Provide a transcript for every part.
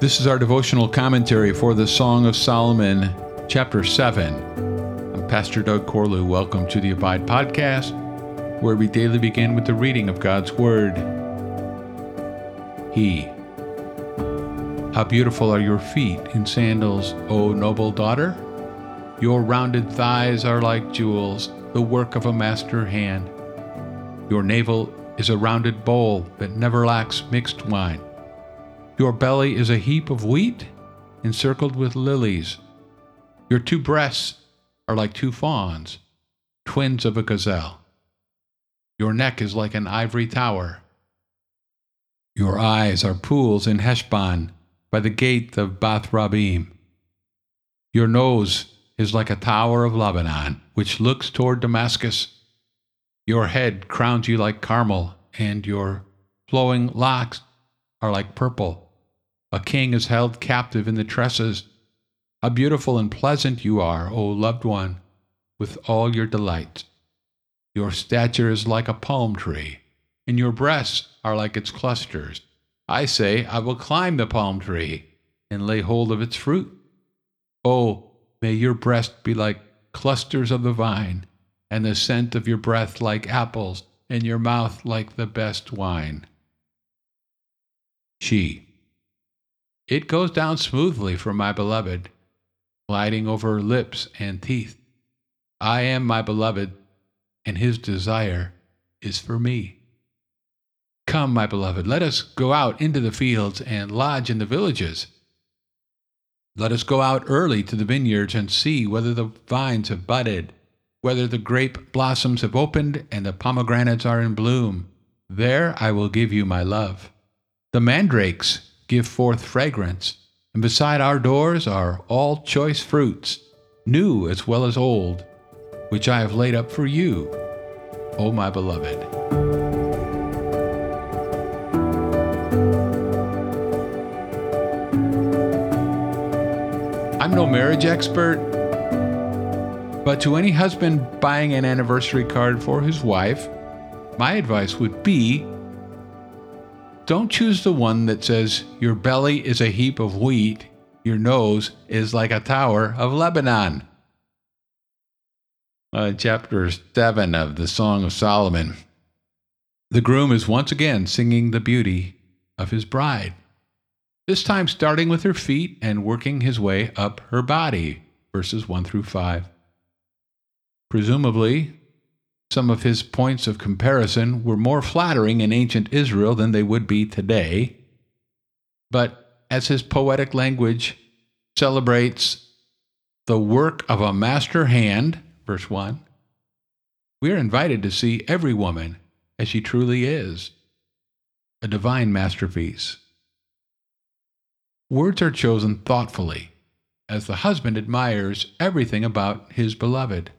This is our devotional commentary for the Song of Solomon, chapter 7. I'm Pastor Doug Corlew. Welcome to the Abide Podcast, where we daily begin with the reading of God's Word. He. How beautiful are your feet in sandals, O noble daughter! Your rounded thighs are like jewels, the work of a master hand. Your navel is a rounded bowl that never lacks mixed wine. Your belly is a heap of wheat encircled with lilies. Your two breasts are like two fawns, twins of a gazelle. Your neck is like an ivory tower. Your eyes are pools in Heshbon by the gate of Bath Rabbim. Your nose is like a tower of Lebanon, which looks toward Damascus. Your head crowns you like Carmel, and your flowing locks are like purple. A king is held captive in the tresses. How beautiful and pleasant you are, O loved one, with all your delights. Your stature is like a palm tree, and your breasts are like its clusters. I say, I will climb the palm tree and lay hold of its fruit. Oh, may your breast be like clusters of the vine, and the scent of your breath like apples, and your mouth like the best wine. She. It goes down smoothly for my beloved, gliding over lips and teeth. I am my beloved, and his desire is for me. Come, my beloved, let us go out into the fields and lodge in the villages. Let us go out early to the vineyards and see whether the vines have budded whether the grape blossoms have opened and the pomegranates are in bloom. There I will give you my love. The mandrakes give forth fragrance, and beside our doors are all choice fruits, new as well as old, which I have laid up for you, O my beloved. I'm no marriage expert but to any husband buying an anniversary card for his wife, my advice would be don't choose the one that says, Your belly is a heap of wheat, your nose is like a tower of Lebanon. Uh, chapter 7 of the Song of Solomon. The groom is once again singing the beauty of his bride, this time starting with her feet and working his way up her body, verses 1 through 5. Presumably, some of his points of comparison were more flattering in ancient Israel than they would be today. But as his poetic language celebrates the work of a master hand, verse 1, we are invited to see every woman as she truly is a divine masterpiece. Words are chosen thoughtfully as the husband admires everything about his beloved.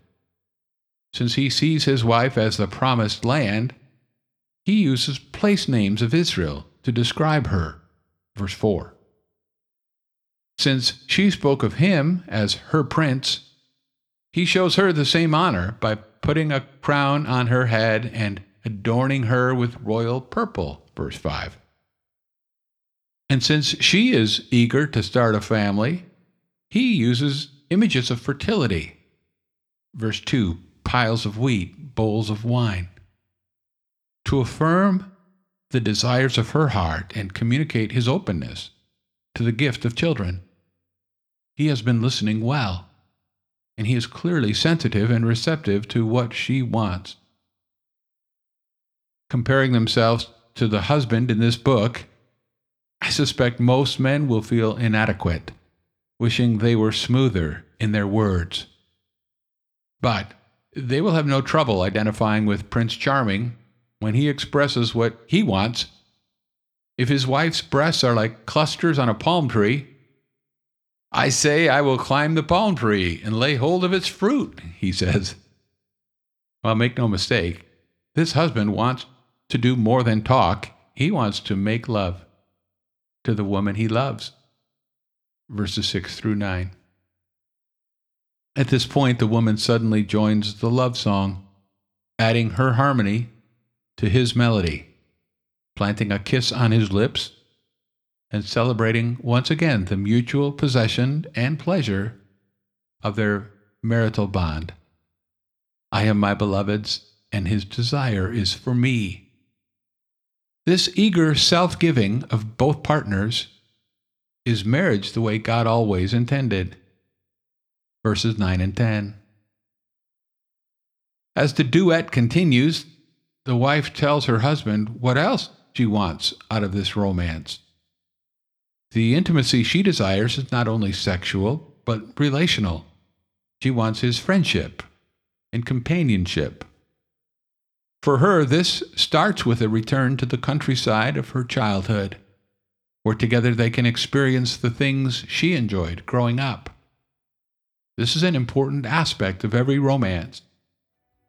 Since he sees his wife as the promised land, he uses place names of Israel to describe her. Verse 4. Since she spoke of him as her prince, he shows her the same honor by putting a crown on her head and adorning her with royal purple. Verse 5. And since she is eager to start a family, he uses images of fertility. Verse 2 piles of wheat, bowls of wine. To affirm the desires of her heart and communicate his openness to the gift of children. He has been listening well, and he is clearly sensitive and receptive to what she wants. Comparing themselves to the husband in this book, I suspect most men will feel inadequate, wishing they were smoother in their words. But they will have no trouble identifying with Prince Charming when he expresses what he wants. If his wife's breasts are like clusters on a palm tree, I say I will climb the palm tree and lay hold of its fruit, he says. Well, make no mistake, this husband wants to do more than talk. He wants to make love to the woman he loves. Verses 6 through 9. At this point, the woman suddenly joins the love song, adding her harmony to his melody, planting a kiss on his lips and celebrating once again the mutual possession and pleasure of their marital bond. I am my beloved's, and his desire is for me. This eager self giving of both partners is marriage the way God always intended. Verses 9 and 10. As the duet continues, the wife tells her husband what else she wants out of this romance. The intimacy she desires is not only sexual, but relational. She wants his friendship and companionship. For her, this starts with a return to the countryside of her childhood, where together they can experience the things she enjoyed growing up. This is an important aspect of every romance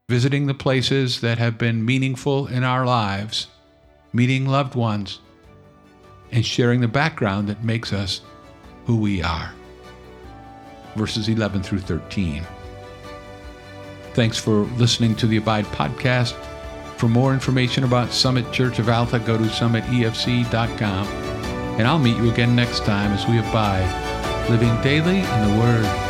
visiting the places that have been meaningful in our lives, meeting loved ones, and sharing the background that makes us who we are. Verses 11 through 13. Thanks for listening to the Abide podcast. For more information about Summit Church of Alta, go to summitefc.com. And I'll meet you again next time as we abide, living daily in the Word.